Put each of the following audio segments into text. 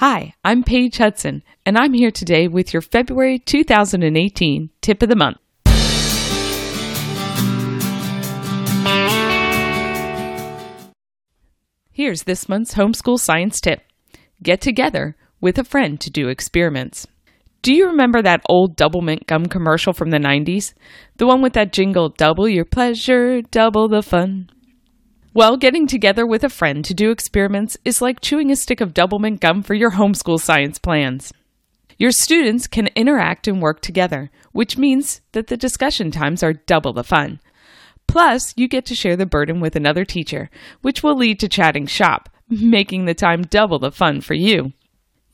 Hi, I'm Paige Hudson, and I'm here today with your February 2018 Tip of the Month. Here's this month's homeschool science tip Get together with a friend to do experiments. Do you remember that old Doublemint gum commercial from the 90s? The one with that jingle, double your pleasure, double the fun. Well, getting together with a friend to do experiments is like chewing a stick of Doublemint gum for your homeschool science plans. Your students can interact and work together, which means that the discussion times are double the fun. Plus, you get to share the burden with another teacher, which will lead to chatting shop, making the time double the fun for you.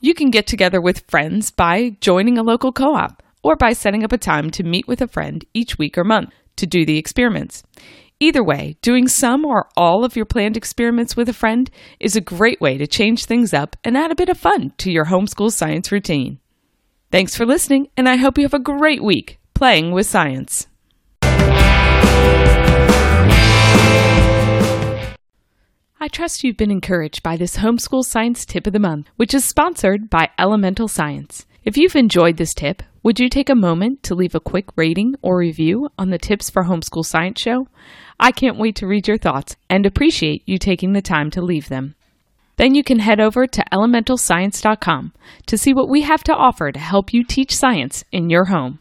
You can get together with friends by joining a local co op or by setting up a time to meet with a friend each week or month to do the experiments. Either way, doing some or all of your planned experiments with a friend is a great way to change things up and add a bit of fun to your homeschool science routine. Thanks for listening, and I hope you have a great week playing with science. I trust you've been encouraged by this homeschool science tip of the month, which is sponsored by Elemental Science. If you've enjoyed this tip, would you take a moment to leave a quick rating or review on the Tips for Homeschool Science show? I can't wait to read your thoughts and appreciate you taking the time to leave them. Then you can head over to elementalscience.com to see what we have to offer to help you teach science in your home.